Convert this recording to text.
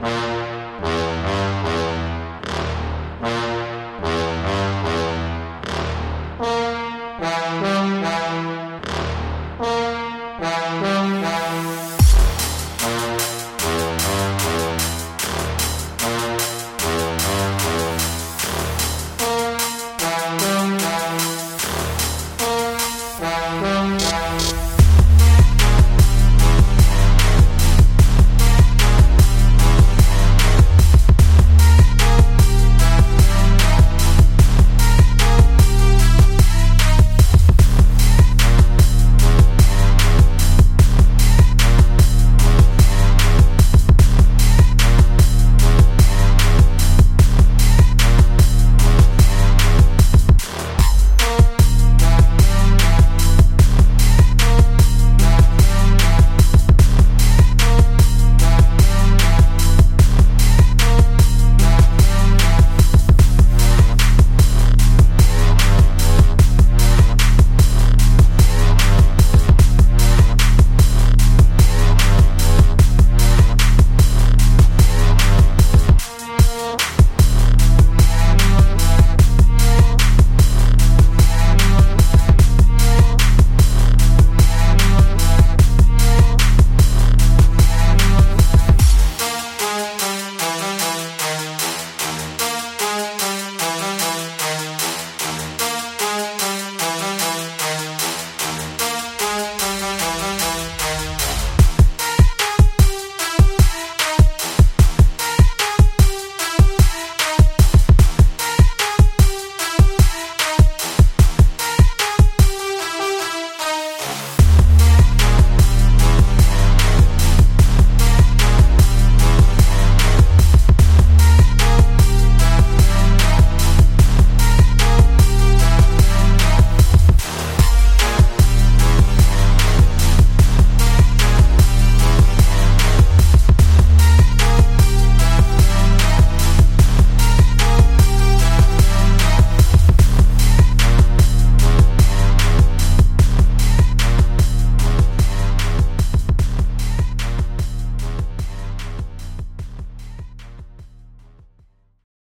Bye.